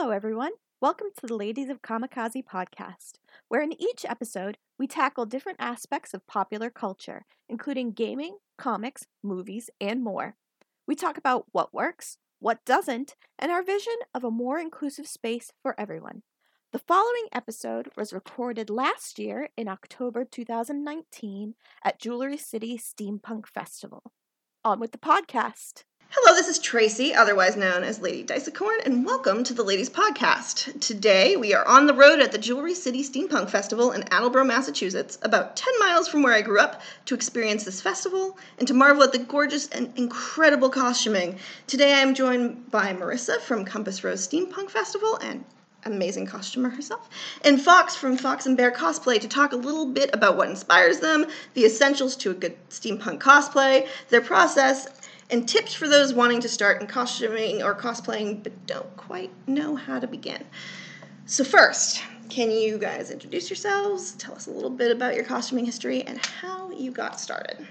Hello, everyone. Welcome to the Ladies of Kamikaze podcast, where in each episode we tackle different aspects of popular culture, including gaming, comics, movies, and more. We talk about what works, what doesn't, and our vision of a more inclusive space for everyone. The following episode was recorded last year in October 2019 at Jewelry City Steampunk Festival. On with the podcast. Hello, this is Tracey, otherwise known as Lady Dicecorn, and welcome to the Ladies Podcast. Today we are on the road at the Jewelry City Steampunk Festival in Attleboro, Massachusetts, about 10 miles from where I grew up, to experience this festival and to marvel at the gorgeous and incredible costuming. Today I am joined by Marissa from Compass Rose Steampunk Festival and amazing costumer herself, and Fox from Fox and Bear Cosplay to talk a little bit about what inspires them, the essentials to a good steampunk cosplay, their process, and tips for those wanting to start in costuming or cosplaying but don't quite know how to begin. So, first, can you guys introduce yourselves? Tell us a little bit about your costuming history and how you got started.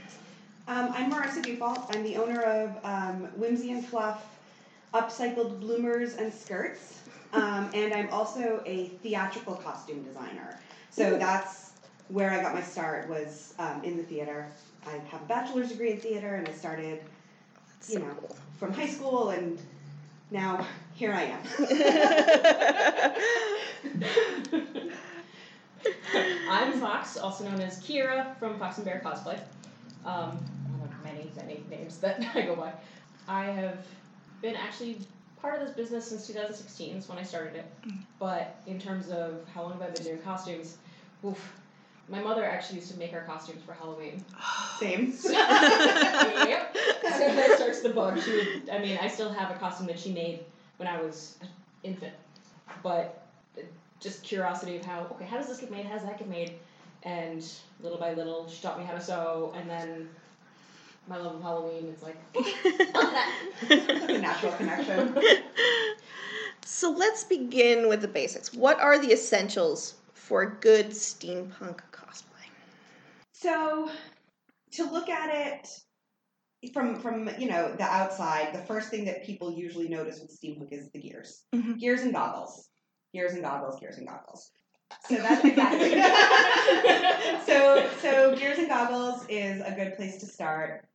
Um, I'm Marissa Dufalt. I'm the owner of um, Whimsy and Fluff, upcycled bloomers and skirts, um, and I'm also a theatrical costume designer. So that's where I got my start was um, in the theater. I have a bachelor's degree in theater, and I started you know, cool. from high school, and now here I am. I'm Fox, also known as Kira from Fox and Bear Cosplay. Um, one of many, many names that I go by. I have been actually part of this business since 2016 is when I started it. But in terms of how long have I been doing costumes, oof. My mother actually used to make our costumes for Halloween. Same. yep. So that starts the bug. She would, I mean, I still have a costume that she made when I was an infant, but uh, just curiosity of how okay, how does this get made? How does that get made? And little by little, she taught me how to sew, and then my love of Halloween. It's like okay, love that. a natural connection. So, let's begin with the basics. What are the essentials for a good steampunk cosplay? So, to look at it from from you know the outside, the first thing that people usually notice with steampunk is the gears, Mhm. gears and goggles, gears and goggles, gears and goggles. So that's exactly. so so gears and goggles is a good place to start.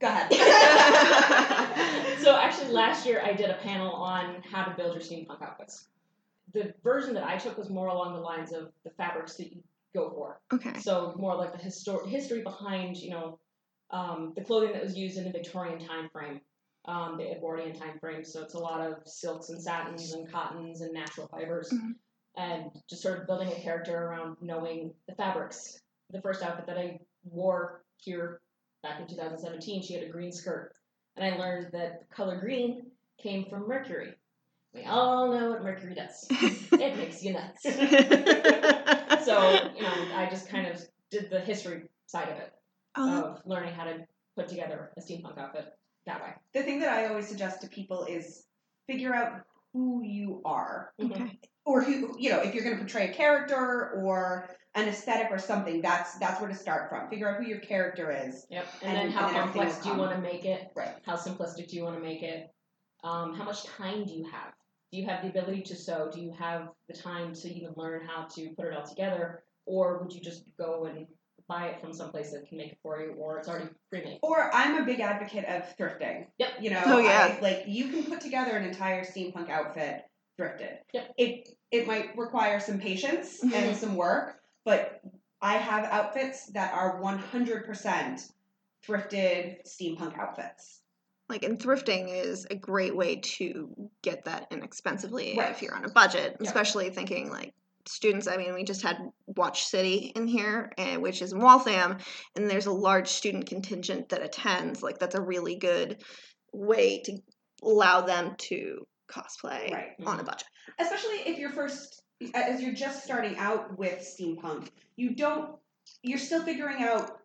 Go ahead. so actually, last year I did a panel on how to build your steampunk outfits. The version that I took was more along the lines of the fabrics that you go for. Okay. So more like the histor- history behind, you know, um, the clothing that was used in the Victorian time frame, um, the Edwardian time frame. So it's a lot of silks and satins and cottons and natural fibers, Mhm. and just sort of building a character around knowing the fabrics. The first outfit that I wore here back in 2017, she had a green skirt, and I learned that the color green came from Mercury. We all know what Mercury does. it makes you nuts. so you know, I just kind of did the history side of it Oh, of learning how to put together a steampunk outfit that way. the thing that I always suggest to people is figure out who you are. okay. or who you know if you're going to portray a character or an aesthetic or something that's that's where to start from figure out who your character is Yep. And, And- then how and complex do you want to make it? Right. How simplistic do you want to make it? Um, how much time do you have? Do you have the ability to sew? Do you have the time to even learn how to put it all together? Or would you just go and buy it from someplace that can make it for you or it's already pre-made? or i'm a big advocate of thrifting Yep. you know Oh, yeah. I, like you can put together an entire steampunk outfit thrifted Yep. it it might require some patience Mhm. and some work but i have outfits that are 100% thrifted steampunk outfits Like, and thrifting is a great way to get that inexpensively Right. if you're on a budget, Yeah. especially thinking like students. I mean, we just had Watch City in here, eh, which is in Waltham, and there's a large student contingent that attends. Like, that's a really good way to allow them to cosplay Right. on a budget. especially if you're first as you're just starting out with steampunk you don't you're still figuring out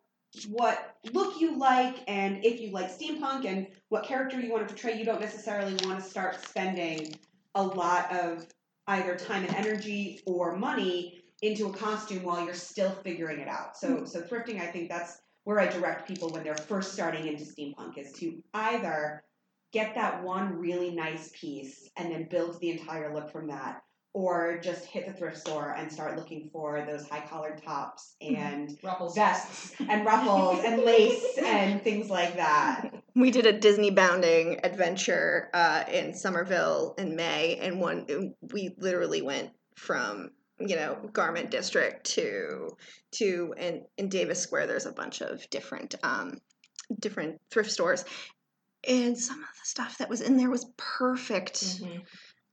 what look you like and if you like steampunk and what character you want to portray you don't necessarily want to start spending a lot of either time and energy or money into a costume while you're still figuring it out so hmm. so thrifting i think that's where i direct people when they're first starting into steampunk is to either get that one really nice piece and then build the entire look from that. Or just hit the thrift store and start looking for those high collared tops and Ruffles. vests and ruffles and lace and things like that. We did a Disney bounding adventure uh, in Somerville in May, and one we literally went from you know garment district to to in in Davis Square. There's a bunch of different um, different thrift stores, and some of the stuff that was in there was perfect. Mhm.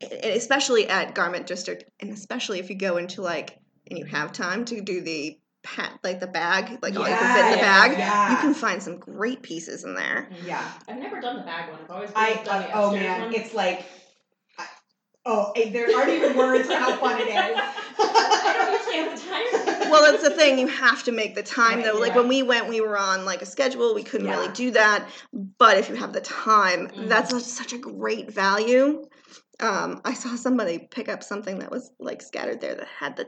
And especially at garment district and especially if you go into like and you have time to do the pat like the bag like all you can fit in the bag yeah. you can find some great pieces in there Yeah. I've never done the bag one. I've always I done the oh man, one. it's like I, oh eh, there aren't even words for how fun it is. I don't usually have the time. well that's the thing you have to make the time though like Yeah. when we went we were on like a schedule we couldn't really do that but if you have the time Mhm. that's a, such a great value um, i saw somebody pick up something that was like scattered there that had the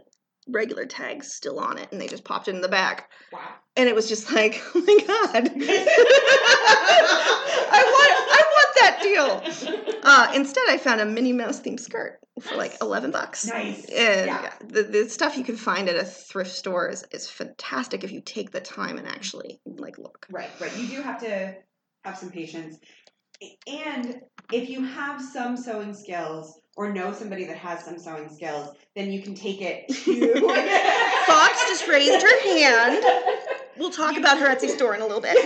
regular tags still on it and they just popped it in the back Wow. and it was just like, oh my god, I want, I want that deal. Uh, instead, I found a Minnie Mouse themed skirt for like eleven bucks. Nice. And Yeah. the, the stuff you can find at a thrift store is, is fantastic if you take the time and actually like look. Right, right. You do have to have some patience. And if you have some sewing skills or know somebody that has some sewing skills, then you can take it to Fox just raised her hand. We'll talk about her Etsy store in a little bit.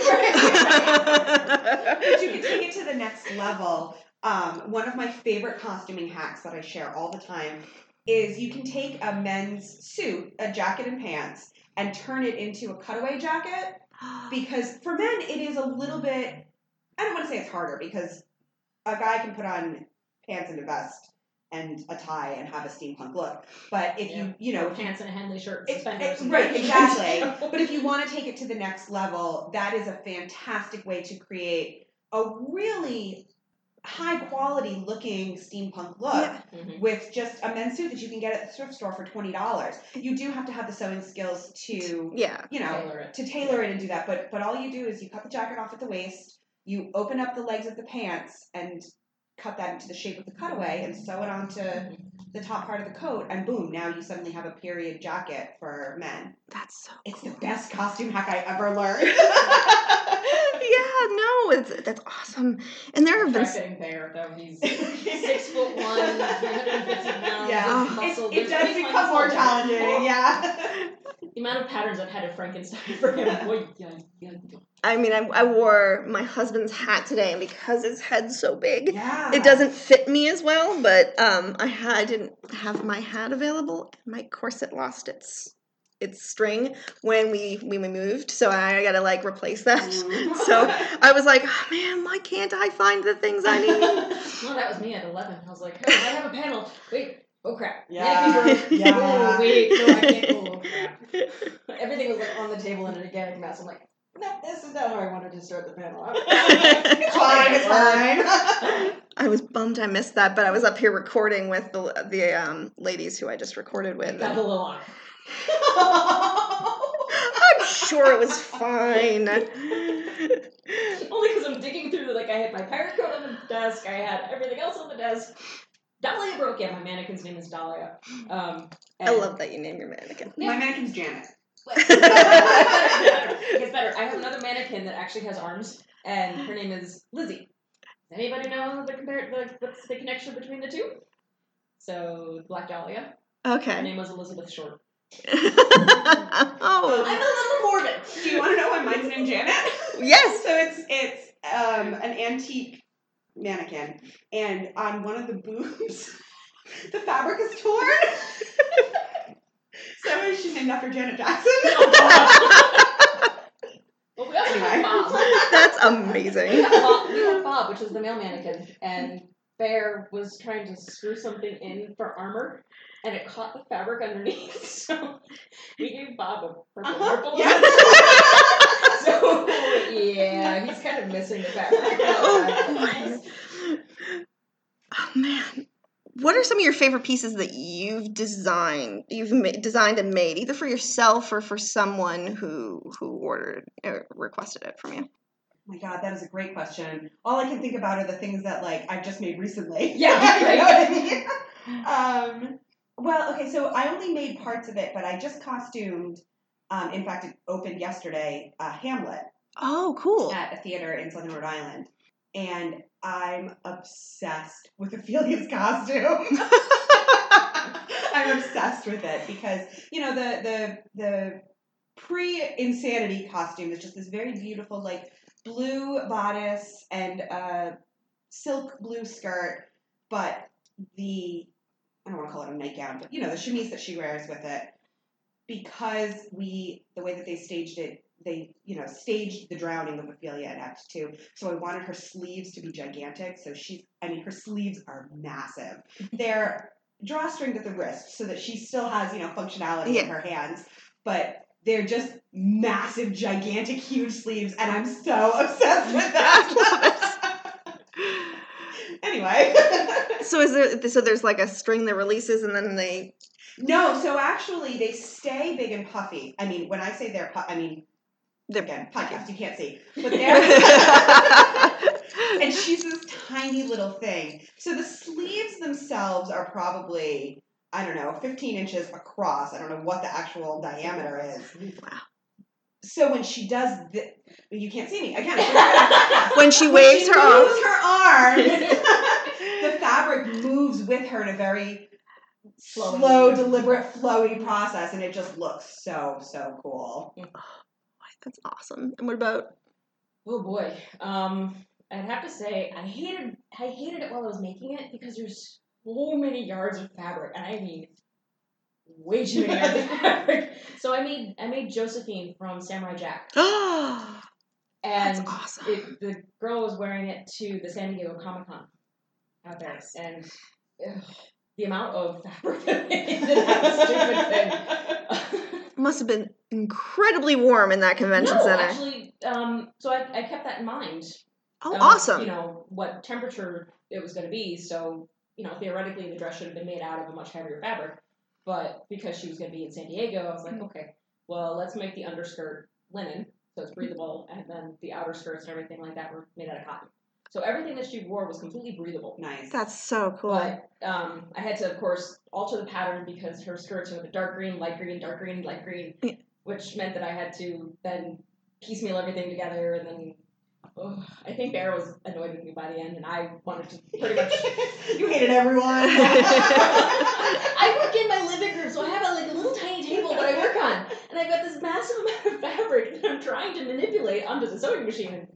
but you can take it to the next level. Um, one of my favorite costuming hacks that I share all the time is you can take a men's suit, a jacket and pants, and turn it into a cutaway jacket. Because for men, it is a little bit, I don't want to say it's harder because a guy can put on pants and a vest and a tie and have a steampunk look. But if Yeah. you, you know, if pants and a Henley shirt, it's- suspenders. it's- and- right, exactly. But if you want to take it to the next level, that is a fantastic way to create a really high quality looking steampunk look Yeah. Mhm. with just a men's suit that you can get at the thrift store for twenty dollars. You do have to have the sewing skills to, yeah. you know, Tailor to tailor it and do that. But but all you do is you cut the jacket off at the waist, you open up the legs of the pants and cut that into the shape of the cutaway and sew it onto the top part of the coat and boom, now you suddenly have a period jacket for men. That's so It's the best costume hack I ever learned. yeah, no, it's that's awesome. And there have been Try fitting Bear though. He's six foot one, 350 pounds. Yeah. of It, muscle. it There's does always become one more muscle. challenging, yeah. The amount of patterns I've had to Frankenstein for him. Boy, yeah, yeah. I mean, I, I wore my husband's hat today, and because his head's so big, Yeah. it doesn't fit me as well. But um, I had I didn't have my hat available. and My corset lost its its string when we when we moved, so I got to like replace that. Mm. So I was like, oh, man, why can't I find the things I need? Well, that was me at 11. I was like, hey, I have a panel. Wait, oh crap. Yeah, yeah. Oh, wait, no, I can't. Oh, crap. Everything was like on the table in a gigantic mess. I'm like, no, this is not how I wanted to start the panel. It's fine, it's fine. I was bummed I missed that, but I was up here recording with the the um, ladies who I just recorded with. Got and a little on. I'm sure it was fine. Only because I'm digging through, like, I had my pirate coat on the desk, I had everything else on the desk. Dahlia broke. Yeah, my mannequin's name is Dahlia. Um, I love that you name your mannequin. My mannequin's Janet. it gets better. It gets better. I have another mannequin that actually has arms, and her name is Lizzie. Does anybody know the compare the what's the connection between the two? So Black Dahlia. Okay. Her name was Elizabeth Short. Oh I'm a little morbid. Do you want to know why mine's named Janet? yes. So it's it's um, an antique mannequin, and on one of the boobs, the fabric is torn. so she's named after Janet Jackson. Well, we also have Bob. That's We amazing. have Bob, we have Bob, which is the male mannequin, and Bear was trying to screw something in for armor, and it caught the fabric underneath. So we gave Bob a purple Uh-huh. purple. Yeah. so yeah, he's kind of missing the fabric. Oh, Oh man. What are some of your favorite pieces that you've designed, you've ma- designed and made, either for yourself or for someone who who ordered or requested it from you? My God, that is a great question. All I can think about are the things that like I've just made recently. Yeah, you know what I mean? Um, well, okay, so I only made parts of it, but I just costumed. Um, in fact, it opened yesterday. Uh, Hamlet Oh, cool. at a theater in Southern Rhode Island, and I'm obsessed with Ophelia's costume. I'm obsessed with it because you know the the the pre insanity costume is just this very beautiful like blue bodice and a silk blue skirt, but the I don't want to call it a nightgown, but you know the chemise that she wears with it because we the way that they staged it they you know staged the drowning of Ophelia in Act Two. So I wanted her sleeves to be gigantic. So she's I mean her sleeves are massive. They're drawstringed at the wrist so that she still has you know functionality Yeah. in her hands, but they're just massive, gigantic, huge sleeves, and I'm so obsessed with that. anyway. So is there? So there's like a string that releases, and then they. no, so actually they stay big and puffy. I mean, when I say they're, pu- I mean They're again podcast you can't see, but they're. and she's this tiny little thing. So the sleeves themselves are probably I don't know, 15 inches across. I don't know what the actual diameter is. Wow. So when she does, the, you can't see me again. When she When waves she her arms. her arms, the fabric moves with her in a very Flowy. slow, deliberate, flowy process, and it just looks so so cool. That's awesome. And what about? Oh boy. Um, I'd have to say I hated I hated it while I was making it because there's so many yards of fabric, and I mean way too many fabric. So I made I made Josephine from Samurai Jack, Oh, and that's awesome. it, the girl was wearing it to the San Diego Comic Con out there, and ugh, the amount of fabric that that stupid thing. Must have been incredibly warm in that convention no, center. actually, um, so I, I kept that in mind. oh, of, awesome. You know what temperature it was going to be, so you know theoretically the dress should have been made out of a much heavier fabric, but because she was going to be in San Diego, I was like, Mm-hmm. okay, well let's make the underskirt linen so it's breathable, and then the outer skirts and everything like that were made out of cotton. So everything that she wore was completely breathable. nice. That's so cool. But um, I had to, of course, alter the pattern because her skirts were the dark green, light green, dark green, light green, Yeah. which meant that I had to then piecemeal everything together. And then oh, I think Bear was annoyed with me by the end, and I wanted to pretty much. you hated everyone. I work in my living room, so I have a, like a little tiny table that I work on, and I've got this massive amount of fabric that I'm trying to manipulate onto the sewing machine.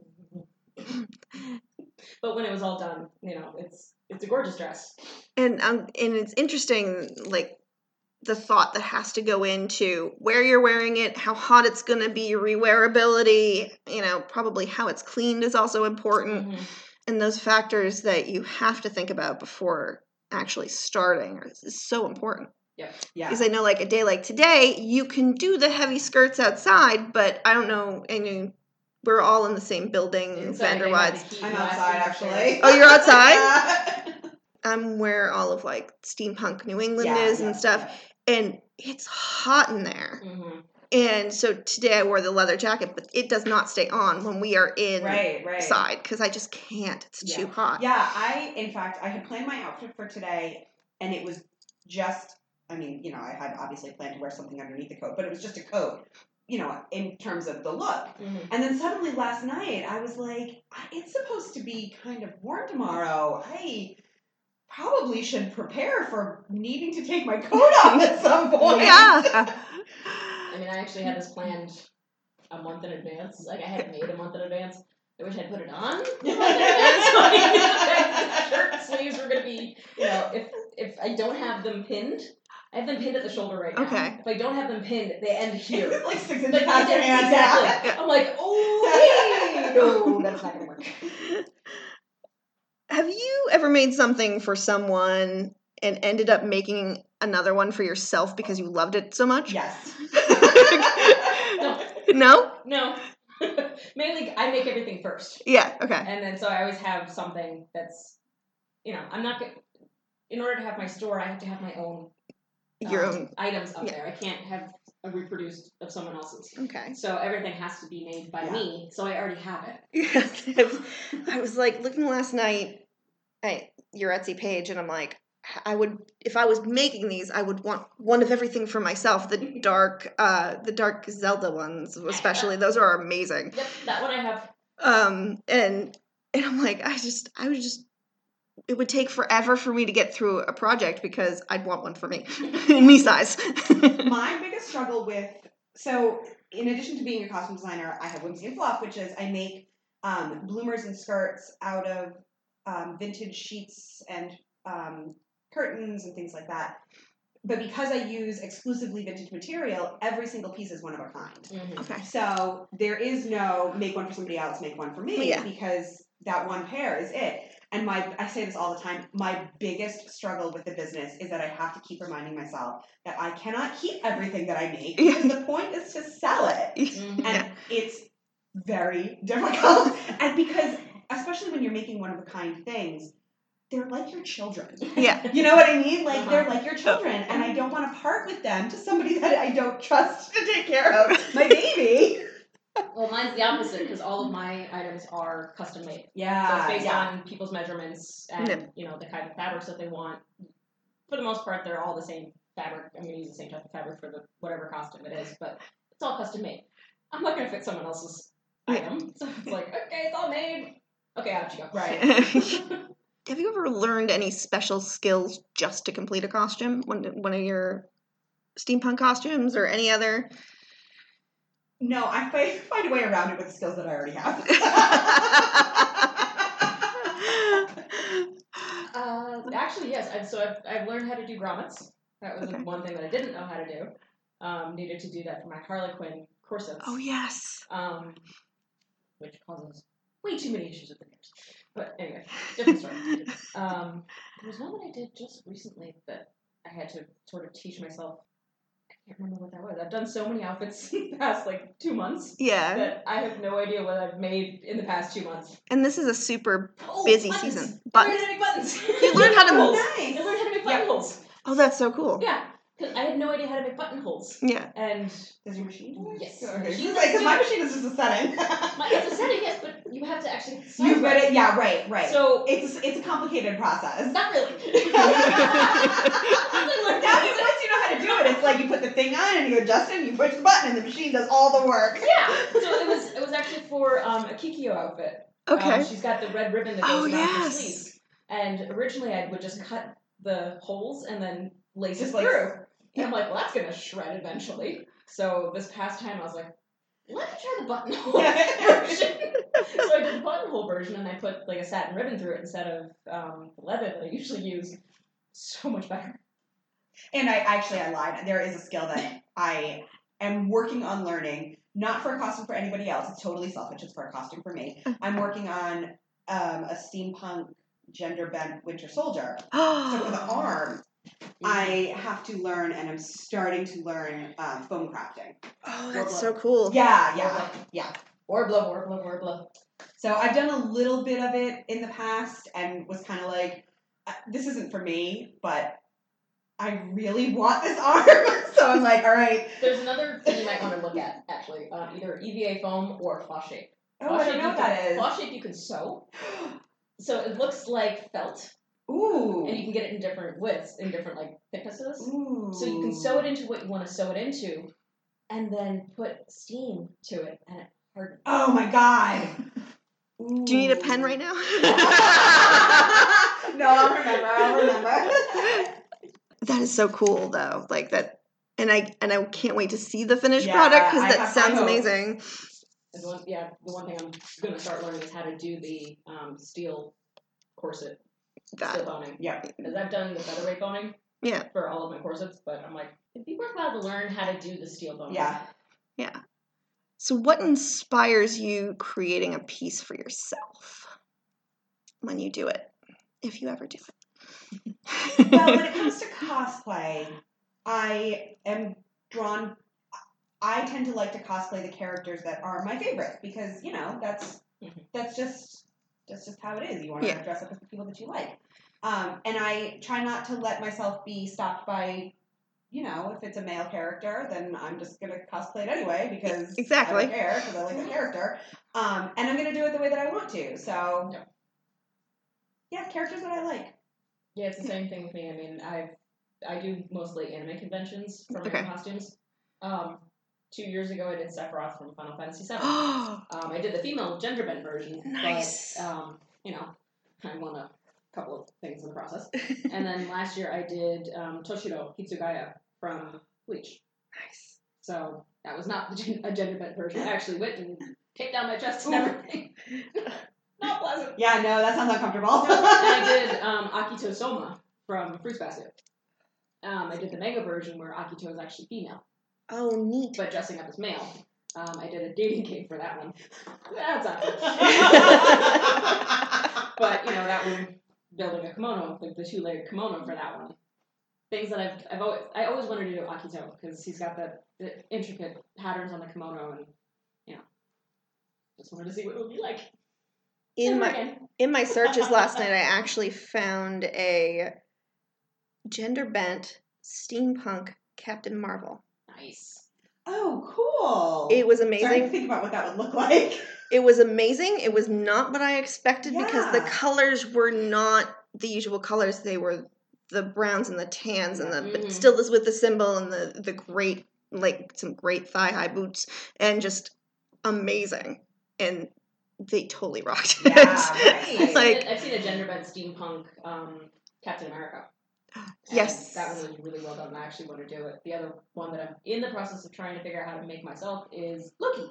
But when it was all done, you know, it's it's a gorgeous dress. and um, and it's interesting, like the thought that has to go into where you're wearing it, how hot it's going to be, rewearability. You know, probably how it's cleaned is also important, Mhm. and those factors that you have to think about before actually starting is is so important. yeah. Because I know, like a day like today, you can do the heavy skirts outside, but I don't know. I mean, we're all in the same building, Inside, they had Vanderwaads. the heat I'm outside actually. Oh, you're outside? Yeah. I'm where all of like steampunk New England Yeah, is yeah, and stuff, and it's hot in there. Mhm. And so today I wore the leather jacket, but it does not stay on when we are yeah. Right, right. inside because I just can't. It's Yeah. too hot. Yeah, I in fact I had planned my outfit for today, and it was just. I mean, you know, I had obviously planned to wear something underneath the coat, but it was just a coat. You know, in terms of the look. Mhm. And then suddenly last night, I was like, it's supposed to be kind of warm tomorrow. I probably should prepare for needing to take my coat off at some point. Yeah. I mean, I actually had this planned a month in advance. Like, I had made a month in advance. I wish I'd put it on a month in advance. So I knew that the shirt sleeves were going to be, you know, if if I don't have them pinned, I have them pinned at the shoulder right now. Okay. If I don't have them pinned, they end here. Like six Like, inches past your hands. exactly. Yeah. I'm like, oh, hey, no, that's not going to work. Have you ever made something for someone and ended up making another one for yourself because you loved it so much? Yes. No, no? Mainly, I make everything first. Yeah. Okay. And then so I always have something that's, you know, I'm not going In order to have my store, I have to have my own Your um, own. items up yeah. there. I can't have reproduced of someone else's. Okay. So everything has to be made by Yeah. me. So I already have it. I was like looking last night at your Etsy page, and I'm like, I would if I was making these, I would want one of everything for myself. The dark, uh, the dark Zelda ones, especially. Those are amazing. Yep, that one I have. Um, and and I'm like, I just, I would just. It would take forever for me to get through a project because I'd want one for me in me size. My biggest struggle with so in addition to being a costume designer, I have Whimsy and Fluff, which is I make um, bloomers and skirts out of um, vintage sheets and um, curtains and things like that. But because I use exclusively vintage material, every single piece is one of a kind. Mhm. okay. So there is no make one for somebody else, make one for me, Yeah. because that one pair is it. And my I say this all the time, my biggest struggle with the business is that I have to keep reminding myself that I cannot keep everything that I make because the point is to sell it. Mhm. And it's very difficult. and because especially when you're making one of a kind things, they're like your children. Yeah. You know what I mean? Like Uh-huh. they're like your children, and I don't want to part with them to somebody that I don't trust to take care of my baby. Well, mine's the opposite because all of my items are custom made. Yeah. So Yeah, it's based yeah. on people's measurements and Yep. you know the kind of fabrics that they want. For the most part, they're all the same fabric. I'm going to use the same type of fabric for the whatever costume it is, but it's all custom made. I'm not going to fit someone else's item, so it's like okay, it's all made. Okay, out you go. Right. Have you ever learned any special skills just to complete a costume? One one of your steampunk costumes or any other? No, I find, find a way around it with the skills that I already have. Uh, actually, yes. I've, so I've, I've learned how to do grommets. That was Okay. one thing that I didn't know how to do. Um, needed to do that for my Harlequin corsets. oh yes. um, which causes way too many issues with the names. But anyway, different story. Um, there was one that I did just recently that I had to sort of teach myself. I can't remember what that was. I've done so many outfits in the past like two months Yeah. that I have no idea what I've made in the past two months. And this is a super Oh, busy buttons. season. I learned Buttons. how to make buttons. You learned how to- Buttonholes. Nice. I learned how to make Yeah. buttonholes. Oh, that's so cool. Yeah, because I had no idea how to make buttonholes. Yeah. And Does your machine do it? Yes. Okay. She Because my machine is just a setting. my, it's a setting, yes, but you have to actually. you read it? Yeah, right, right. So it's it's a complicated process. Not really. now you once you know how to do it, it's like you put the thing on and you adjust it and you push the button and the machine does all the work. yeah. So it was it was actually for um, a Kikyo outfit. Okay. Um, she's got the red ribbon that Oh, goes around her yes. sleeves. And originally I would just cut the holes and then lace Just it like- through. And I'm like, well, that's gonna shred eventually. So this past time I was like, let me try the buttonhole version. so I did the buttonhole version and I put like a satin ribbon through it instead of um, leather that I usually use. So much better. And I actually I lied. There is a skill that I am working on learning, not for a costume for anybody else. It's totally selfish. It's for a costume for me. I'm working on um, a steampunk gender bent winter soldier. So for the arm, I have to learn, and I'm starting to learn um, foam crafting. oh, that's so cool. Yeah, yeah, yeah. Worbla, Worbla, Worbla. So I've done a little bit of it in the past, and was kind of like, uh, this isn't for me, but I really want this arm. so I'm like, all right. There's another thing you might want to look at, actually. Um, either EVA foam or Fosshape. Oh, Cloth I shape don't know you what that can- is. Fosshape you can sew. So it looks like felt, Ooh. and you can get it in different widths, in different like thicknesses. Ooh. So you can sew it into what you want to sew it into, and then put steam to it, and it hardens. Oh my god. Do you need a pen right now? no, I'll remember. I'll remember. that is so cool, though. Like that, and I and I can't wait to see the finished Yeah, product because that have sounds amazing. The one, yeah, the one thing I'm gonna start learning is how to do the um, steel corset, Got steel it. boning. yeah. Because I've done the featherweight boning Yeah. for all of my corsets, but I'm like, it'd be worthwhile to learn how to do the steel boning. Yeah. Yeah. So, what inspires you creating a piece for yourself when you do it, if you ever do it? well, when it comes to cosplay, I am drawn. I tend to like to cosplay the characters that are my favorites because you know that's Mhm. that's just that's just how it is. You want to Yeah. dress up as the people that you like, um, and I try not to let myself be stopped by you know, if it's a male character, then I'm just gonna cosplay it anyway because Exactly. I don't care because I like the character, um, and I'm gonna do it the way that I want to. So, Yeah. yeah, characters that I like. Yeah, it's the same thing with me. I mean, I I do mostly anime conventions for my Okay. costumes. Um, two years ago, I did Sephiroth from Final Fantasy VII. Um, I did the female gender bend version. Nice. But, um, you know, I won a couple of things in the process. and then last year I did um, Toshiro Hitsugaya from Bleach. nice. So that was not the gen- a gender bent version. I actually went and kicked down my chest and everything. not pleasant. Yeah, no, that sounds uncomfortable. and I did um, Akito Soma from Fruits Basket. Um, I did the manga version where Akito is actually female, Oh, neat. but dressing up as male. Um, I did a dating game for that one. That's not but you know that one, building a kimono, like the two-layered kimono for that one. Things that I've, I've always, I always wanted to do Akito because he's got the, the intricate patterns on the kimono, and you know, just wanted to see what it would be like. In my in my searches last night, I actually found a gender bent steampunk Captain Marvel. nice. oh, cool. It was Sorry to amazing. think about what that would look like. It was amazing. It was not what I expected because the colors were not the usual colors. They were the browns and the tans and the but Mhm. still this with the symbol and the the great like some great thigh high boots and just amazing. And they totally rocked it. Yeah, I've right. like I've seen a gender bent steampunk um, Captain America. And Yes. that one was really well done. I actually want to do it. The other one that I'm in the process of trying to figure out how to make myself is Loki.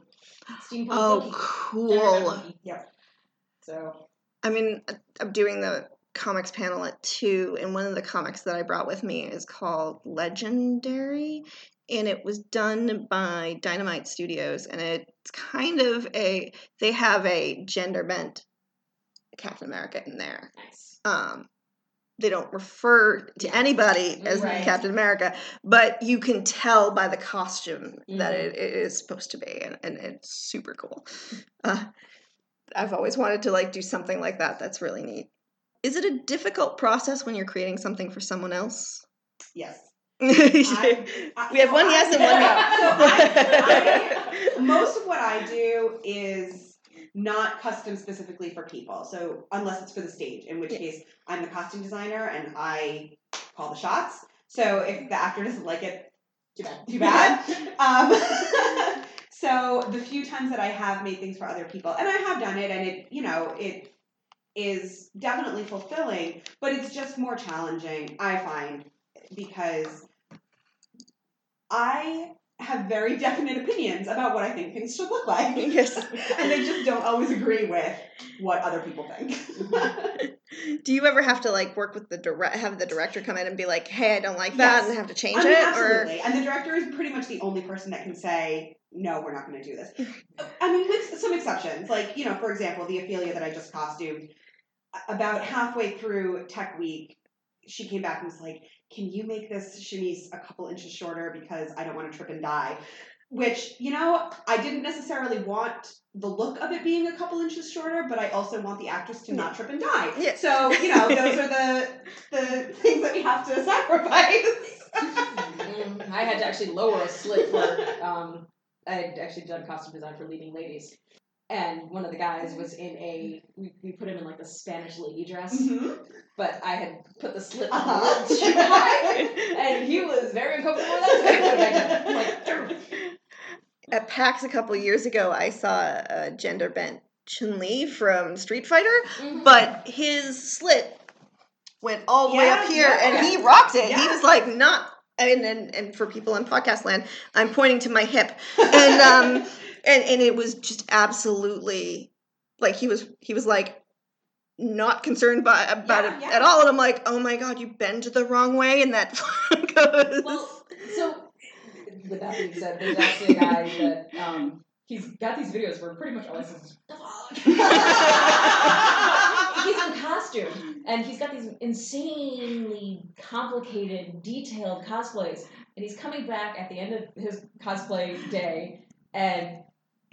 Steampunk oh Loki. Gender bent cool. Loki. Yep. So I mean, I'm doing the comics panel at two, and one of the comics that I brought with me is called Legendary, and it was done by Dynamite Studios, and it's kind of a they have a gender bent Captain America in there. nice. Um, they don't refer to anybody as Right. Captain America, but you can tell by the costume that Mhm. it, it is supposed to be, and, and it's super cool. Uh, I've always wanted to like do something like that. That's really neat. Is it a difficult process when you're creating something for someone else? Yes. we I- have so one I- yes and one So I- I- most of what I do is not custom specifically for people. So unless it's for the stage, in which Yeah. case I'm the costume designer and I call the shots. So if the actor doesn't like it, Too bad. too bad. um, so the few times that I have made things for other people, and I have done it, and it, you know, it is definitely fulfilling, but it's just more challenging, I find, because I have very definite opinions about what I think things should look like. yes. and they just don't always agree with what other people think. Do you ever have to like work with the direct, have the director come in and be like, "Hey, I don't like that," Yes. and have to change I mean, it, absolutely. And the director is pretty much the only person that can say, no, we're not going to do this. I mean, with some exceptions. Like, you know, for example, the Ophelia that I just costumed, about halfway through Tech Week, she came back and was like, can you make this chemise a couple inches shorter because I don't want to trip and die? Which, you know, I didn't necessarily want the look of it being a couple inches shorter, but I also want the actress to not trip and die. Yeah. So, you know, those are the the things that we have to sacrifice. Mm, I had to actually lower a slit for. Um, I had actually done costume design for leading ladies, and one of the guys was in a. We, we put him in like the Spanish lady dress, Mhm. but I had put the slit on Uh-huh. the too high, and he was very uncomfortable with that. So I put it back down. I'm like, At PAX a couple years ago, I saw a gender bent Chun Li from Street Fighter, Mhm. but his slit went all the way up here, yeah. and he rocked it. He was like not. And, and and for people in podcast land, I'm pointing to my hip, and um and and it was just absolutely like he was he was like not concerned by about Yeah, it yeah. at all, and I'm like, oh my god, you bend the wrong way, and that goes. Well, so with that being said, there's actually a guy that um, he's got these videos where pretty much all I say is "The fuck?" he's in costume and he's got these insanely complicated, detailed cosplays, and he's coming back at the end of his cosplay day and.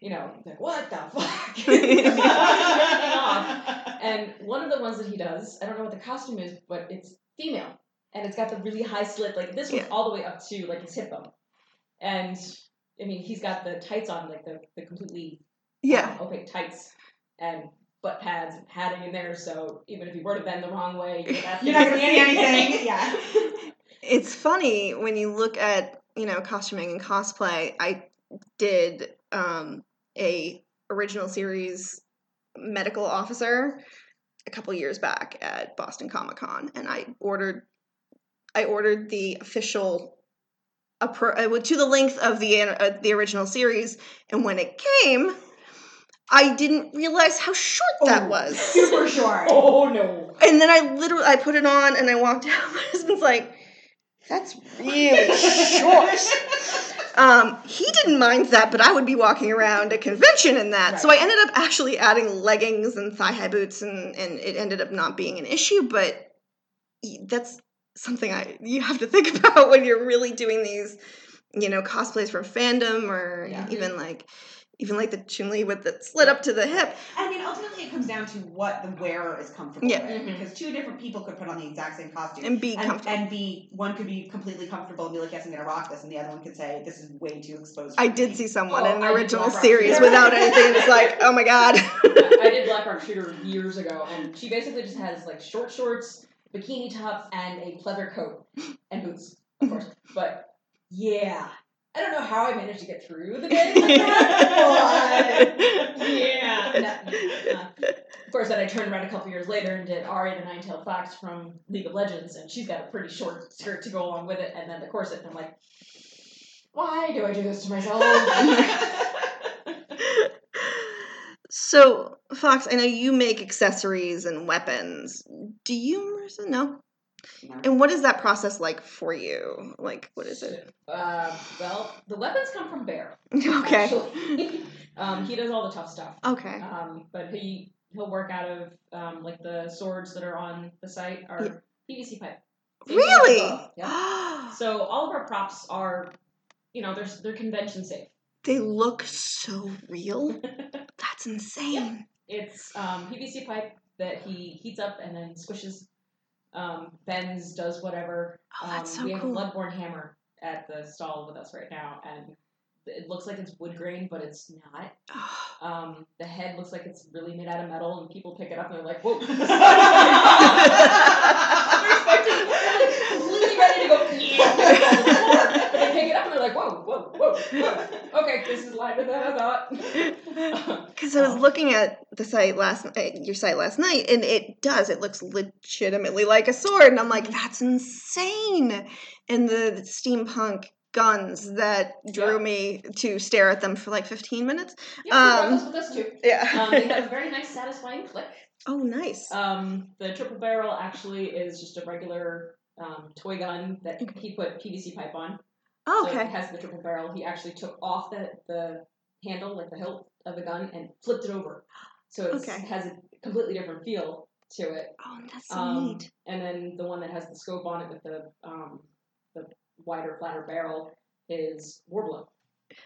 You know, like, what the fuck? And one of the ones that he does, I don't know what the costume is, but it's female. and it's got the really high slit. Like this was Yeah. all the way up to like his hip bone, and I mean he's got the tights on, like the the completely Yeah. um, opaque tights and butt pads and padding in there. So even if you were to bend the wrong way, you're not, You're not gonna see anything. Yeah. It's funny when you look at, you know, costuming and cosplay. I did um, a original series medical officer a couple years back at Boston Comic Con, and I ordered, I ordered the official, appro- uh, to the length of the uh, the original series, and when it came, I didn't realize how short that Oh, was. Super short. Oh no! And then I literally I put it on and I walked out. My husband's like, "That's really short." Um, he didn't mind that, but I would be walking around a convention in that. So I ended up actually adding leggings and thigh high boots, and and it ended up not being an issue. But that's something I you have to think about when you're really doing these, you know, cosplays from fandom or Yeah. even like. Even like the Chun with the slit up to the hip. I mean, ultimately, it comes down to what the wearer is comfortable Yeah. with. Mhm. Because two different people could put on the exact same costume. And be and, comfortable. and be one could be completely comfortable and be like, yes, I'm gonna rock this, and the other one could say, this is way too exposed. I for did me." see someone Oh, in an I original series without anything, and it's like, oh my god. I did Black Rock Shooter years ago, and she basically just has like short shorts, bikini top, and a pleather coat and boots, of course. But yeah, I don't know how I managed to get through the day like that, but yeah. No, uh, of course, then I turned around a couple years later and did Ahri the Nine-Tailed Fox from League of Legends, and she's got a pretty short skirt to go along with it, and then the corset, and I'm like, why do I do this to myself? so, Fox, I know you make accessories and weapons. Do you, Marissa? No. And what is that process like for you? Like, what is it? Uh, well, the weapons come from Bear. Okay. um, he does all the tough stuff. Okay. Um, but he he'll work out of um, like the swords that are on the site are PVC pipe. Really? Yeah. So all of our props are, you know, they're they're convention safe. they look so real. That's insane. It's um, PVC pipe that he heats up and then squishes, um, bends, does whatever. Oh, that's um, so we have cool. a Bloodborne hammer at the stall with us right now, and it looks like it's wood grain, but it's not. Oh, Um, the head looks like it's really made out of metal, and people pick it up and they're like, "Whoa!" They're expecting- they're, like, completely ready to go. but they pick it up and they're like, "Whoa, whoa, whoa, whoa! Okay, this is lighter than I thought." Because I was Um, looking at the site last night, your site last night, and it does. It looks legitimately like a sword, and I'm like, that's insane. And the steampunk guns that drew Yeah. me to stare at them for like 15 minutes. Yeah, Um, with us too. Yeah. Um, they have a very nice, satisfying click. oh, nice. Um, the triple barrel actually is just a regular um, toy gun that he put PVC pipe on. Oh, So it okay. has the triple barrel. He actually took off the, the handle, like the hilt of the gun, and flipped it over. So it Okay. has a completely different feel to it. Oh, that's so Um, neat. and then the one that has the scope on it with the um, the wider, flatter barrel is Worbla.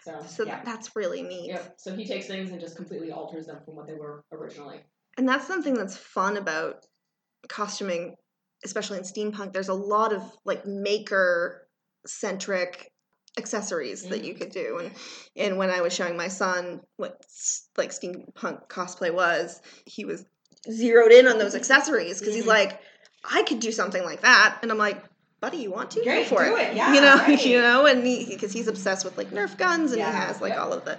So, So yeah. that's really neat. Yep. So he takes things and just completely alters them from what they were originally. And that's something that's fun about costuming, especially in steampunk. There's a lot of like maker centric accessories that you could do. And and when I was showing my son what like steampunk cosplay was, he was zeroed in on those accessories because he's Mhm. like, I could do something like that. And I'm like, buddy, you want to? Go for do it. it, yeah, you know, right. you know, and he because he's obsessed with like Nerf guns and Yeah, he has like yep. all of the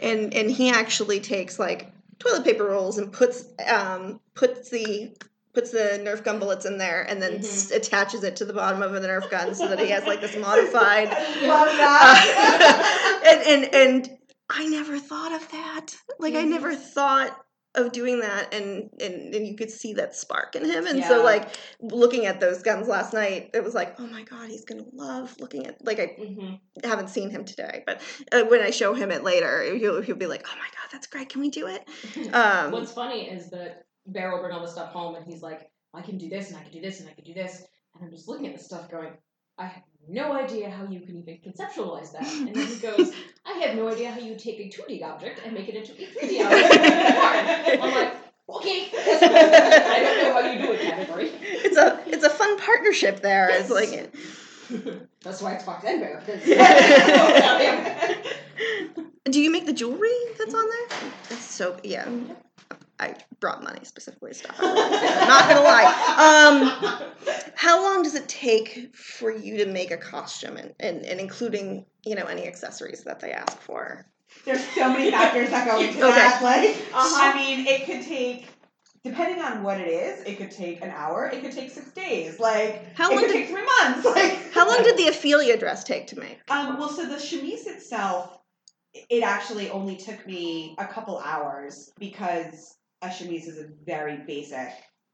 and and he actually takes like toilet paper rolls and puts um puts the puts the Nerf gun bullets in there and then Mhm. s- attaches it to the bottom of the Nerf gun so that he has like this modified. Love that. Uh, and and and I never thought of that. Like I Mhm. never thought of doing that and, and and you could see that spark in him and so like looking at those guns last night it was like oh my god he's gonna love looking at like i Mm-hmm. haven't seen him today but uh, when i show him it later he'll, he'll be like oh my god that's great can we do it um What's funny is that Bear will bring all the stuff home and he's like, I can do this and I can do this and I can do this. And I'm just looking at the stuff going, I have no idea how you can even conceptualize that. And then he goes, I have no idea how you take a 2D object and make it into a 3D object. I'm like, Okay. I don't know how you do it, category. It's a it's a fun partnership there. It's like That's why it's Fox and Bear. 'cause- oh, Do you make the jewelry that's on there? It's so yeah. Mm-hmm. I brought money specifically to stop. I'm not gonna lie. Um, how long does it take for you to make a costume, and, and, and including you know any accessories that they ask for? There's so many factors that go into Okay. that. Like, Uh-huh. I mean, it could take, depending on what it is, it could take an hour. It could take six days. Like, How it long could did take three months. Like, how long did the Ophelia dress take to make? Um, well, so the chemise itself, it actually only took me a couple hours because a chemise is a very basic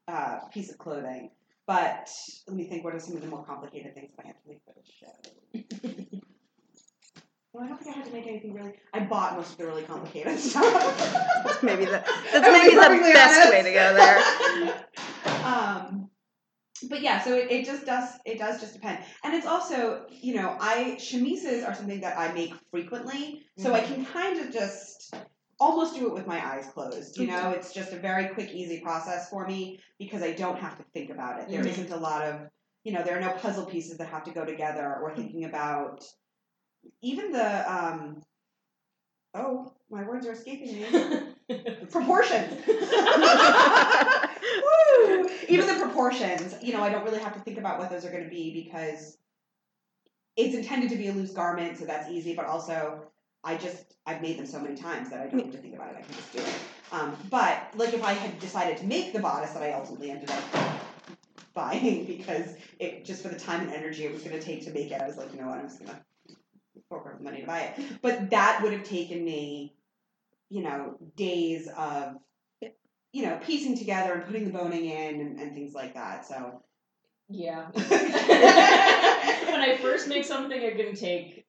uh, piece of clothing. But let me think. What are some of the more complicated things that I have to make for the show? well, I don't think I had to make anything really. I bought most of the really complicated stuff. That's maybe the that's maybe the best honest. way to go there. um, but yeah, so it, it just does it does just depend, and it's also you know I chemises are something that I make frequently, so I can kind of just almost do it with my eyes closed. You know, it's just a very quick, easy process for me because I don't have to think about it. There Mhm. not a lot of you know there are no puzzle pieces that have to go together or thinking about even the um oh my words are escaping me proportions. Woo! Even the proportions, you know, I don't really have to think about what those are going to be because it's intended to be a loose garment, so that's easy. But also, I just I've made them so many times that I don't need to think about it. I can just do it. Um, but like if I had decided to make the bodice that I ultimately ended up buying because it just for the time and energy it was going to take to make it, I was like, you know what, I'm just going to fork over the money to buy it. But that would have taken me, you know, days of you know, piecing together and putting the boning in and, and things like that. So Yeah. when I first make something, it can take,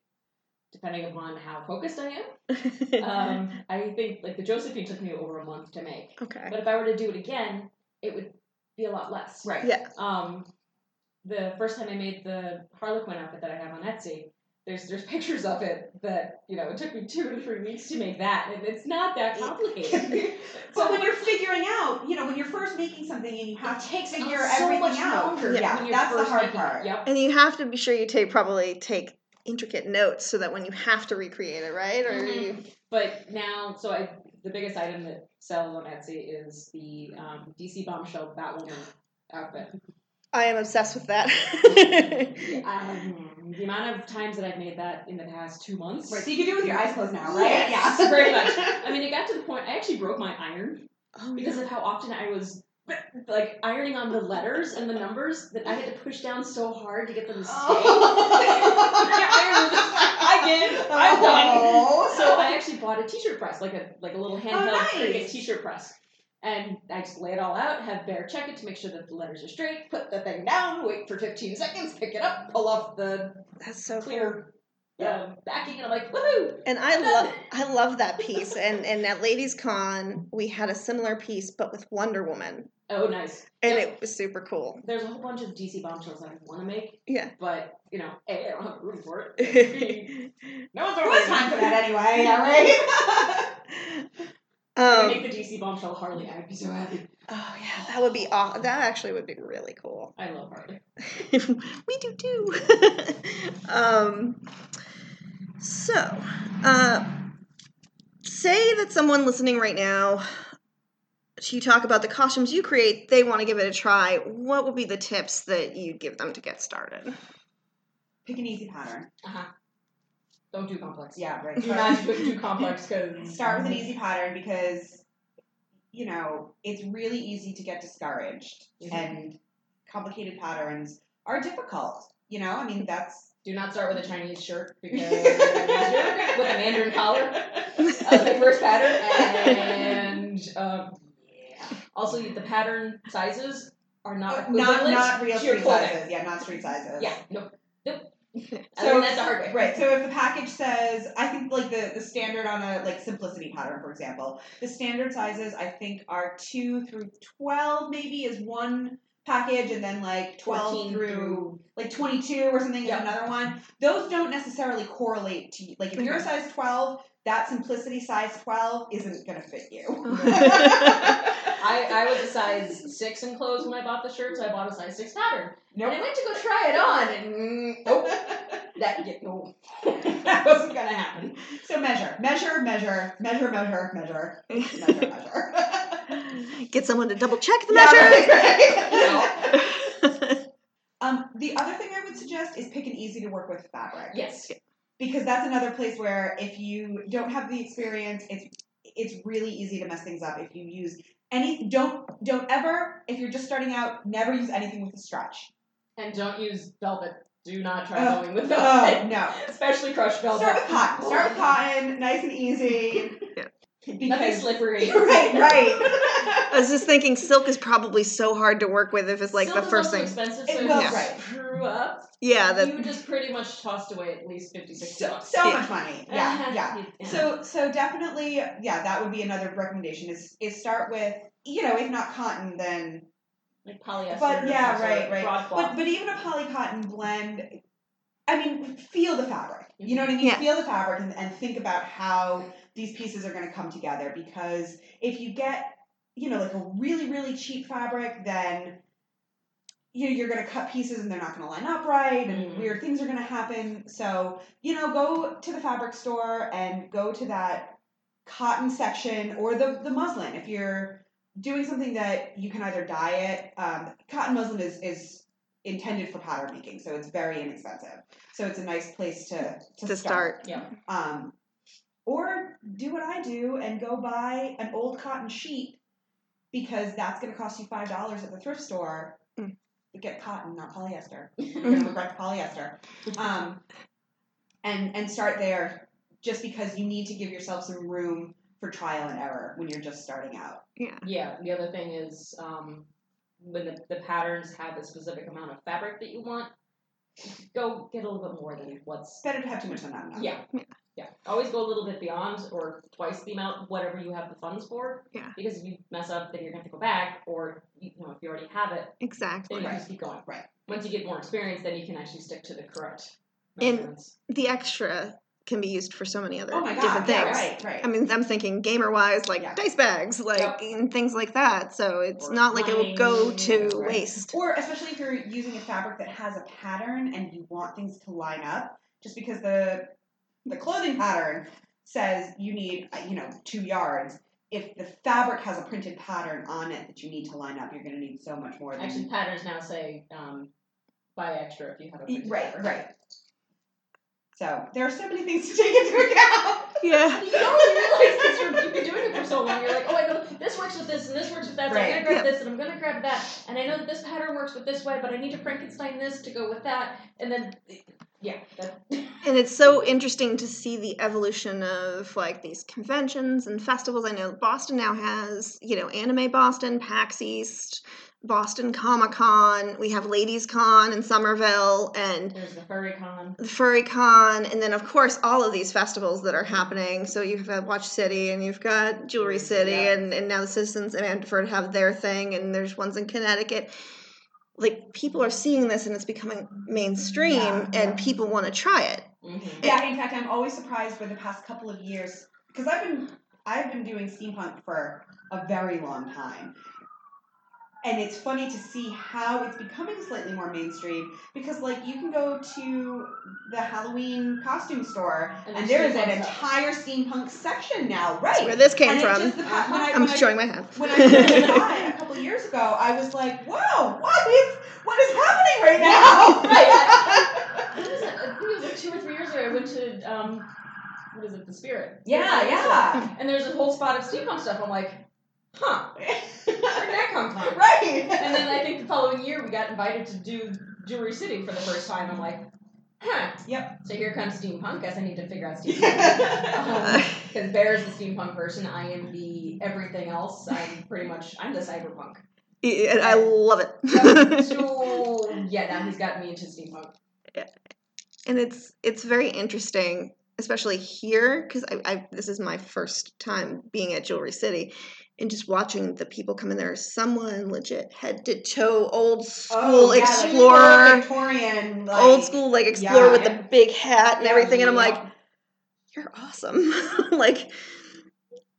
depending upon how focused I am. Um, I think like the Josephine took me over a month to make, okay. but if I were to do it again, it would be a lot less. right. Yeah. Um, the first time I made the Harlequin outfit that I have on Etsy, there's there's pictures of it that you know it took me two to three weeks to make that, and it's not that complicated. But when you're figuring out, you know, when you're first making something and you have it to takes figure so everything much out. longer Yeah, when you're that's the hard making it. part. Yep. And you have to be sure you take probably take intricate notes so that when you have to recreate it, right? Or Mhm. you But now, so I the biggest item that sells on Etsy is the um, DC Bombshell Batwoman outfit. I am obsessed with that. Um, the amount of times that I've made that in the past two months. Right. So you can do it with your eyes closed now, right? Yes, very much. I mean, it got to the point I actually broke my iron oh, because of how often I was like ironing on the letters and the numbers that I had to push down so hard to get them to oh. stay. The iron was I did. I oh. won. Oh. So I actually bought a t-shirt press, like a like a little oh, handheld nice. T-shirt press. And I just lay it all out, have Bear check it to make sure that the letters are straight, put the thing down, wait for 15 seconds, pick it up, pull off the That's so cool. Clear uh, backing, and I'm like, woohoo! And I love I love that piece. And and at Ladies Con we had a similar piece but with Wonder Woman. Oh, nice. And Yep. it was super cool. There's a whole bunch of DC bombshells I want to make, Yeah. but, you know, A, I don't have room for it. No one's has time for that anyway? Yeah, right. Um, make the DC bombshell Harley, I'd be so happy. oh yeah, that would be aw- that actually would be really cool. I love Harley. we do too. um, so, uh, say that someone listening right now, you talk about the costumes you create, they want to give it a try. What would be the tips that you'd give them to get started? Pick an easy pattern. Uh-huh. Don't do complex. Yeah, right. Do not do too complex because Start with an easy pattern because, you know, it's really easy to get discouraged, Mhm. and complicated patterns are difficult. You know, I mean, that's Do not start with a Chinese shirt because with a Mandarin collar as my first pattern. And um, yeah. also the pattern sizes are not not not real street clothing. sizes. Yeah, not street sizes. Yeah, no, nope. So So that's the hard way. Right. So if the package says, I think like the the standard on a like simplicity pattern, for example, the standard sizes I think are two through twelve, maybe is one package, and then like twelve 14 through, through- like twenty two or something Yeah. is another one. Those don't necessarily correlate to like if you're a mm-hmm. size twelve, that simplicity size twelve isn't gonna fit you. I, I was a size six in clothes when I bought the shirt, so I bought a size six pattern. Nope. And I went to go try it on, and nope, that yeah, no, that wasn't gonna happen. so measure, measure, measure, measure, measure, measure, measure, measure. Get someone to double check the Yeah, measure. right, right. um, the other thing I would suggest is pick an easy to work with fabric. Yes, because that's another place where if you don't have the experience, it's it's really easy to mess things up if you use any don't don't ever if you're just starting out never use anything with a stretch. and don't use velvet. Do not try Oh, going with Oh velvet, no! especially crushed velvet. Start with cotton. Start with cotton, nice and easy. Yeah. Nothing Because slippery. right, right. I was just thinking silk is probably so hard to work with if it's like Silk the is first also thing. expensive, so It if will, you right. screw up, Yeah, that you just pretty much tossed away at least 50, 60 so, bucks. so Yeah. much money. Yeah, yeah. Yeah. So so definitely yeah, that would be another recommendation is is start with you know if not cotton then like polyester. But, yeah, or right, right. But but even a poly cotton blend, I mean, feel the fabric. You know what I mean? Yeah. Feel the fabric and, and think about how these pieces are going to come together. Because if you get, you know, like a really really cheap fabric, then you know you're going to cut pieces and they're not going to line up right, and Mhm. weird things are going to happen. So you know, go to the fabric store and go to that cotton section or the the muslin if you're doing something that you can either dye it. Um, cotton muslin is is intended for pattern making, so it's very inexpensive. So it's a nice place to to, to start. yeah. Um, or do what I do and go buy an old cotton sheet because that's going to cost you five dollars at the thrift store. Mm. But get cotton, not polyester. You're going to regret the polyester. Um, and and start there, just because you need to give yourself some room for trial and error when you're just starting out. Yeah, Yeah. the other thing is um, when the, the patterns have a specific amount of fabric that you want, go get a little bit more than what's. Better to have too much than not enough. Yeah, yeah. Yeah, always go a little bit beyond or twice the amount, whatever you have the funds for. Yeah. Because if you mess up, then you're going to have to go back, or you know, if you already have it, Exactly. then you Right. just keep going. Right. Once you get more experience, then you can actually stick to the correct And- The extra can be used for so many other Oh my god! different Yeah, things. right, right. I mean, I'm thinking gamer wise, like Yeah. dice bags, like Yep. and things like that. So it's Or not like it will go to right. waste. Or especially if you're using a fabric that has a pattern and you want things to line up, just because the the clothing pattern says you need uh, you know two yards. If the fabric has a printed pattern on it that you need to line up, you're going to need so much more than Actually, patterns now say um, buy extra if you have a printed right, fabric. right. So there are so many things to take into account. Yeah. You don't really realize because you're, you've been doing it for so long. You're like, oh, I know this works with this and this works with that. So I'm gonna grab Yep. this and I'm gonna grab that. And I know that this pattern works with this way, but I need to Frankenstein this to go with that. And then, yeah, And it's so interesting to see the evolution of like these conventions and festivals. I know Boston now has, you know, Anime Boston, PAX East, Boston Comic Con. We have Ladies Con in Somerville and there's the furry con. the Furry Con, and then of course all of these festivals that are happening. So you've got Watch City, and you've got Jewelry City, Yeah. and, and now the Citizens and Antwerp have their thing, and there's ones in Connecticut. Like people are seeing this, and it's becoming mainstream, Yeah, and yeah. people want to try it. Mm-hmm. Yeah, in fact, I'm always surprised for the past couple of years because I've been I've been doing steampunk for a very long time. And it's funny to see how it's becoming slightly more mainstream because, like, you can go to the Halloween costume store And and, there's an entire steampunk section now, That's right? where this came and from. just- the pa- when I- I'm when I- showing my hand. when I first saw it a couple of years ago, I was like, "Whoa, what is what is happening right now?" What was it? I think it was like two or three years ago. I went to um, what is it? The Spirit. yeah, yeah, And there's a whole spot of steampunk stuff. I'm like, huh, where did that come from? right. And then I think the following year we got invited to do Jewelry City for the first time. I'm like, huh. Yep. So here comes steampunk. Guess I need to figure out steampunk. Um, because Bear is the steampunk person. I am the everything else. I'm pretty much I'm the cyberpunk. And I love it. So yeah, now he's got me into steampunk. Yeah. and it's it's very interesting especially here because I, I this is my first time being at jewelry city and just watching the people come in there someone legit head to toe old oh, school Oh, yeah, explorer. Old Victorian, like, old school like explorer yeah, with yeah. the big hat and everything and i'm like you're awesome. Like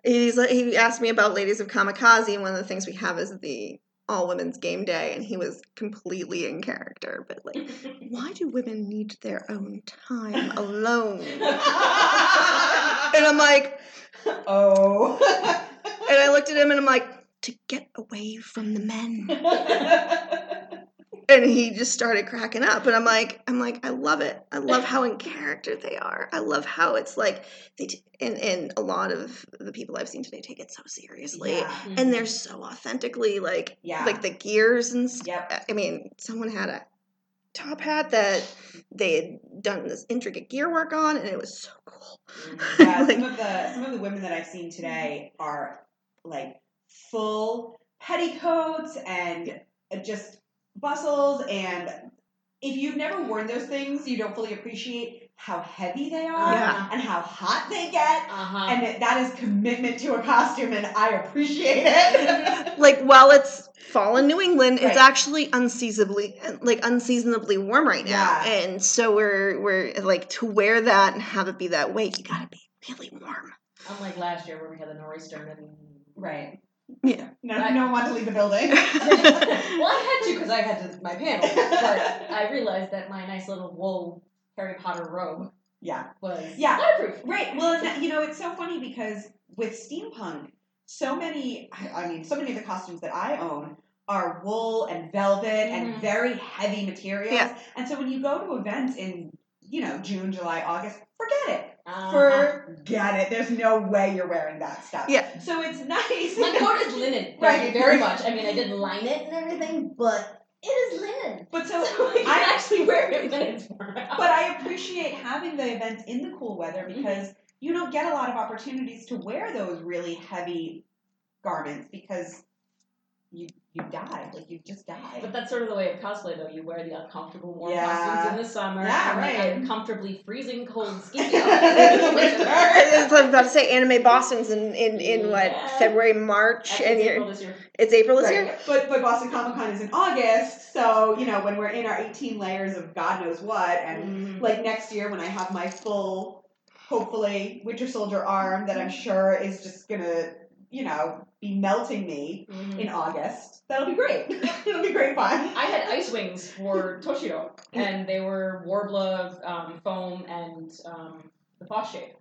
he's like he asked me about Ladies of Kamikaze, and one of the things we have is the all women's game day, and he was completely in character. But like, why do women need their own time alone? and I'm like, oh. and I looked at him, and I'm like, to get away from the men. and he just started cracking up. And i'm like i'm like i love it. I love how in character they are. I love how it's like they t- and, and a lot of the people i've seen today take it so seriously. Yeah. and mm-hmm. they're so authentically like Yeah. like the gears and stuff Yep. i mean someone had a top hat that they had done this intricate gear work on and it was so cool. Mm-hmm. Yeah, Like- some of the some of the women that I've seen today are like full petticoats and just bustles and if you've never worn those things, you don't fully appreciate how heavy they are Yeah. and how hot they get. Uh-huh. And that- that is commitment to a costume, and I appreciate it. like while it's fall in New England, it's actually unseasonably like unseasonably warm right now, Yeah. and so we're we're like to wear that and have it be that way. You gotta be really warm. Unlike last year where we had the nor'easter and right. Yeah. No, Right. no one wanted to leave the building. well, I had to because I had to, my panel, but I realized that my nice little wool Harry Potter robe yeah. was Yeah. waterproof. Right. Well, and that- you know, it's so funny because with steampunk, so many, I I mean, so many of the costumes that I own are wool and velvet and Mhm. very heavy materials. Yeah. And so when you go to events in, you know, June, July, August, forget it. Uh-huh. Forget it. There's no way you're wearing that stuff. Yeah. So it's nice. My coat is linen. Thank Right. you very much. I mean, I didn't line it and everything, but it is linen. but so So I can actually wear it when it's warm but I appreciate having the events in the cool weather Mm-hmm. because you don't get a lot of opportunities to wear those really heavy garments because you you die like you just die. But that's sort of the way of cosplay, though. You wear the uncomfortable warm Yeah. costumes in the summer, Yeah, and right. the uncomfortably freezing cold ski In the outfits in the winter. winter. I was about to say anime Boston's in in, in what February March Actually, and it's you're April this year. it's April this Right. year. But but Boston Comic Con is in August, so you know when we're in our 18 layers of God knows what, and Mhm. like next year when I have my full, hopefully Winter Soldier arm that I'm sure is just gonna you know be melting me Mhm. in August. That'll be great. It'll be great fun. I had ice wings for Toshiro, and they were Worbla, um, foam, and um, the Fosshape.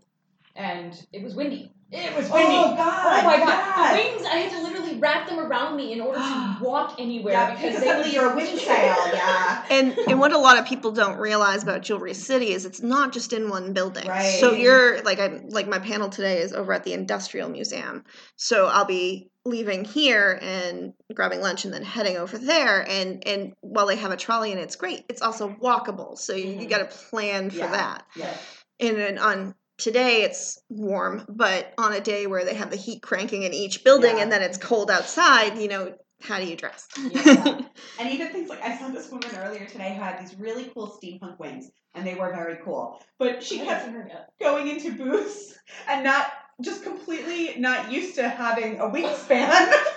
And it was windy. It was windy. Oh God! Oh my god! yes. The wings, I had to literally wrap them around me in order to walk anywhere Yeah, because because they suddenly would you're a wind sail. Yeah. And and what a lot of people don't realize about Jewelry City is it's not just in one building. Right. So you're like I'm like my panel today is over at the Industrial Museum. So I'll be leaving here and grabbing lunch and then heading over there and and while they have a trolley and it's great, it's also walkable. So you, you Mhm. got to plan for Yeah. that. Yeah. And then on today it's warm, but on a day where they have the heat cranking in each building Yeah. and then it's cold outside, you know, how do you dress? Yeah. And even things like I saw this woman earlier today who had these really cool steampunk wings, and they were very cool. But she kept going into booths and not just completely not used to having a wingspan.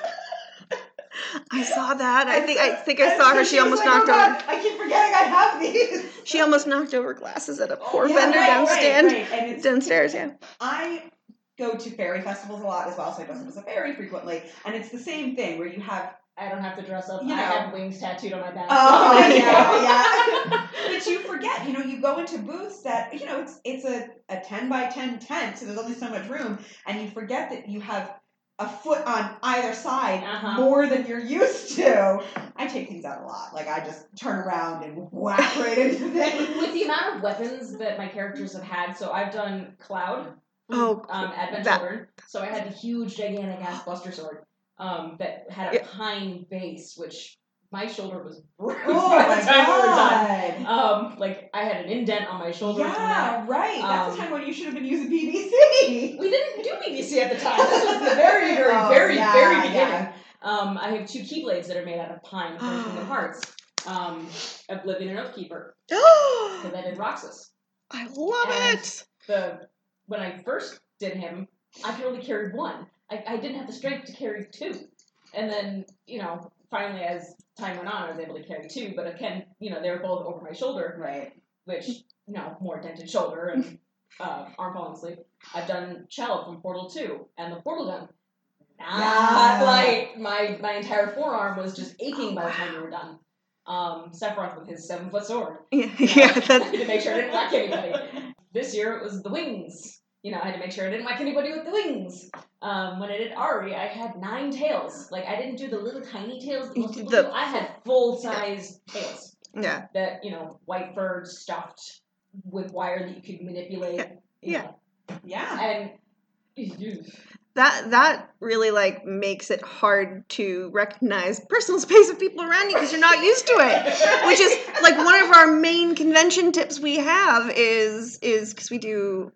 I saw that. I think I think I saw her. She almost knocked oh over. I keep forgetting I have these. She almost knocked over glasses at a oh, poor vendor right, down right, stand. And it's, downstairs. Yeah. I go to fairy festivals a lot as well, so I go to very frequently, and it's the same thing where you have I don't have to dress up. You I have wings tattooed on my back. Oh yeah, yeah. but you forget, you know, you go into booths that you know it's it's a, a ten by ten tent, so there's only so much room, and you forget that you have a foot on either side Uh-huh. more than you're used to. I take things out a lot. Like I just turn around and whack right into them. With the amount of weapons that my characters have had, so I've done Cloud, Oh, um, Advent that- Children. So I had the huge, gigantic ass Buster Sword um, that had a Yeah. pine base, which my shoulder was bruised Oh by my the time we were done. god. Um, like I had an indent on my shoulder. Yeah, right. That's Um, the time when you should have been using PVC. We didn't do PVC at the time. This was the very, very, Oh, very, yeah, very beginning. yeah. Um, I have two keyblades that are made out of pine from Kingdom Hearts. Um, Oblivion and Oathkeeper, because I did Roxas. I love And- it. the when I first did him, I could only carry one. I, I didn't have the strength to carry two. And then, you know, finally as time went on I was able to carry two, but again, you know, they were both over my shoulder, Right. which, you know, more dented shoulder and uh, arm falling asleep. I've done Chell from Portal 2 and the Portal gun. Not Yeah. light. My my entire forearm was just aching by the time we were done. Um, Sephiroth with his seven foot sword. Yeah, You yeah, that's to make sure I didn't whack anybody. This year it was the wings. You know, I had to make sure I didn't whack anybody with the wings. Um, when I did Ahri, I had nine tails. Like I didn't do the little tiny tails that most people The- do. I had full size tails yeah. that you know, white fur stuffed with wire that you could manipulate. you Yeah. know. Yeah. And. That that really like makes it hard to recognize personal space of people around you because you're not used to it. Which is like one of our main convention tips we have is is because we do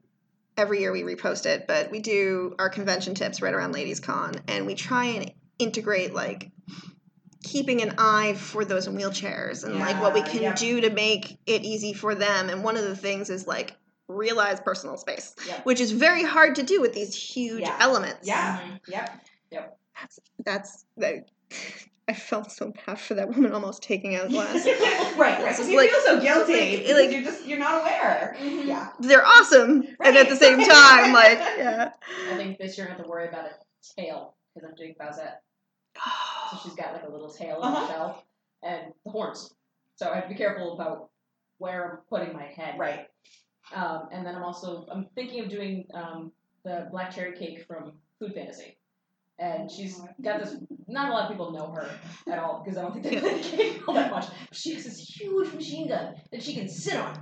every year we repost it, but we do our convention tips right around Ladies Con, and we try and integrate like keeping an eye for those in wheelchairs and like what we can yep. do to make it easy for them. And one of the things is like realize personal space, Yep. which is very hard to do with these huge Yeah. elements. Yeah. Mhm. Yep. That's that's that. I felt so bad for that woman almost taking out glass. right, right. So you like- feel so guilty like- like- you're just you're not aware. Mhm. Yeah. They're awesome, and at the same time, like yeah. I think this year I have to worry about a tail because I'm doing Bowsette. So she's got like a little tail on Uh-huh. the shell and the horns. So I have to be careful about where I'm putting my head. Right. Um, and then I'm also I'm thinking of doing um, the black cherry cake from Food Fantasy. And she's got this. Not a lot of people know her at all because I don't think they play the game all that much. She has this huge machine gun that she can sit on,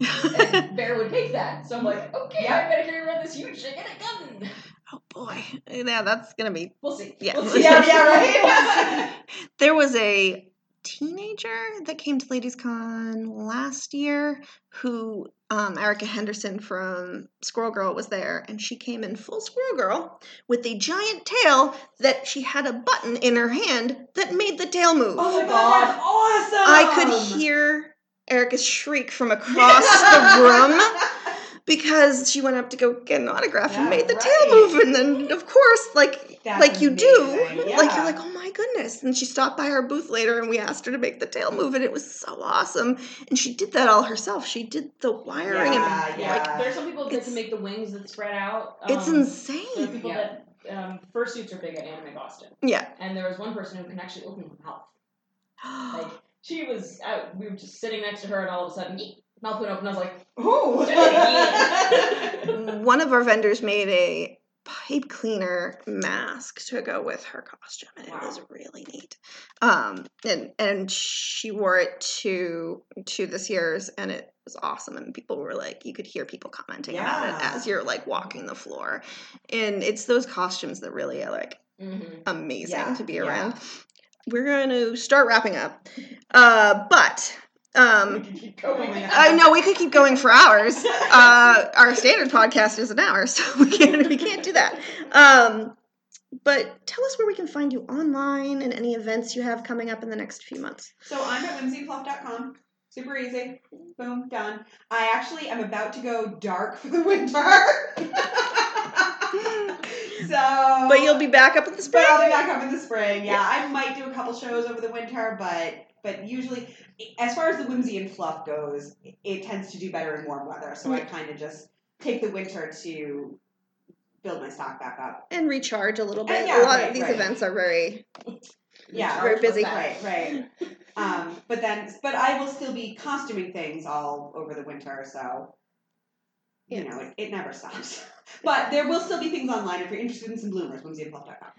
and Bear would make that. So I'm like, okay, I better carry around this huge a gun. oh boy, yeah, that's gonna be. We'll see. Yeah. We'll see. Yeah, yeah, right. There was a teenager that came to Ladies Con last year who um, Erica Henderson from Squirrel Girl was there, and she came in full Squirrel Girl with a giant tail that she had a button in her hand that made the tail move. Oh my god, that's awesome! I could hear Erica's shriek from across the room because she went up to go get an autograph and made the right. tail move, and then of course, like That's like you do, amazing, like you're like, oh my goodness. And she stopped by our booth later, and we asked her to make the tail move, and it was so awesome. And she did that all herself. She did the wiring, Yeah, and yeah. like There's some people that It's- can make the wings that spread out. it's Um, There are insane. people Yeah. that um, fursuits are big at Anime Boston, Yeah. and there was one person who can actually open her mouth. Like she was out, we were just sitting next to her, and all of a sudden, yeet, mouth went open. I was like, Ooh. One of our vendors made a pipe cleaner mask to go with her costume, and it was really neat. Um, and and she wore it to to this year's, and it was awesome. And people were like, you could hear people commenting about it as you're like walking the floor. And it's those costumes that really are like mm-hmm. amazing Yeah, to be yeah. around. We're going to start wrapping up, uh, but. Um, I know we could keep going for hours. Uh, our standard podcast is an hour, so we can't we can't do that. Um, but tell us where we can find you online and any events you have coming up in the next few months. So I'm at whimsyfluff.com. Super easy. Boom, done. I actually am about to go dark for the winter. so But you'll be back up in the But spring. I'll be back up in the spring. Yeah, I might do a couple shows over the winter, but but usually, as far as the whimsy and fluff goes, it tends to do better in warm weather. So I kind of just take the winter to build my stock back up. and recharge a little bit. And yeah, a lot right, of these right. events are very Yeah, very busy. Right, right. Um, but then, but I will still be costuming things all over the winter, so you know it, it never stops. But there will still be things online if you're interested in some bloomers. Whimsyandfluff.com.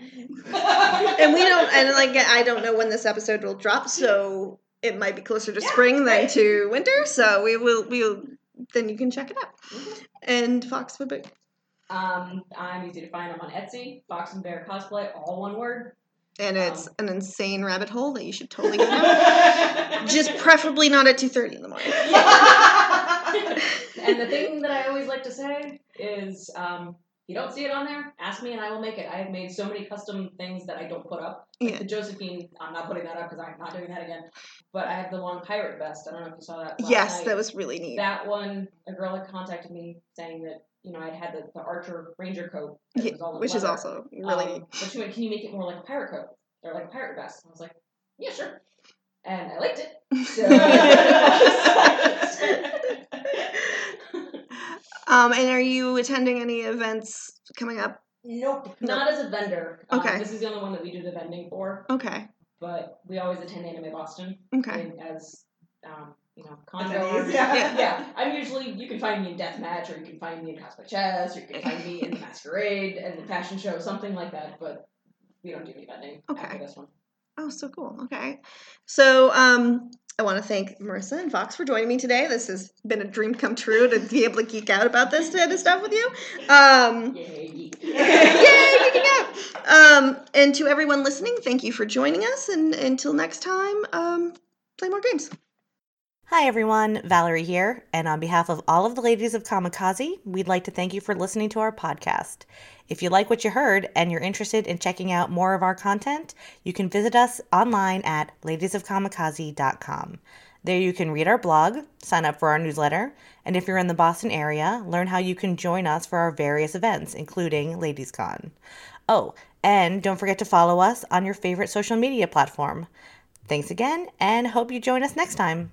and we don't and like I don't know when this episode will drop, so it might be closer to Yeah, spring than to winter. So we will we will then you can check it out. Mhm. And Fox what about Um, I'm easy to find. I'm on Etsy, Fox and Bear cosplay, all one word. and it's Um. an insane rabbit hole that you should totally go down. Just preferably not at two thirty in the morning. and the thing that I always like to say is, um, if you don't see it on there, ask me and I will make it. I have made so many custom things that I don't put up. Like Yeah. the Josephine, I'm not putting that up because I'm not doing that again. But I have the long pirate vest. I don't know if you saw that. Yes, night. that was really neat. That one, a girl had contacted me saying that you know I'd had the, the Archer Ranger coat, Yeah, was all in which is also really Um, neat. But she went, "Can you make it more like a pirate coat or like a pirate vest?" And I was like, "Yeah, sure." And I liked it. So- Um, and are you attending any events coming up? Nope, not as a vendor. Okay. Um, this is the only one that we do the vending for, Okay. but we always attend Anime Boston Okay. and as um, you know, con Attendees, goers. yeah. yeah, I'm usually you can find me in Deathmatch, or you can find me in Cosplay Chess, or you can find me in the Masquerade and the fashion show, something like that. But we don't do any vending Okay. after this one. Oh, so cool. Okay. So, um, I want to thank Marissa and Fox for joining me today. This has been a dream come true to be able to geek out about this kind of stuff with you. Um, Yay! Yay, geeking out! Um, and to everyone listening, thank you for joining us. And until next time, um, play more games. Hi everyone, Valerie here, and on behalf of all of the ladies of Kamikaze, we'd like to thank you for listening to our podcast. If you like what you heard and you're interested in checking out more of our content, you can visit us online at ladiesofkamikaze.com. There you can read our blog, sign up for our newsletter, and if you're in the Boston area, learn how you can join us for our various events, including LadiesCon. Oh, and don't forget to follow us on your favorite social media platform. Thanks again, and hope you join us next time.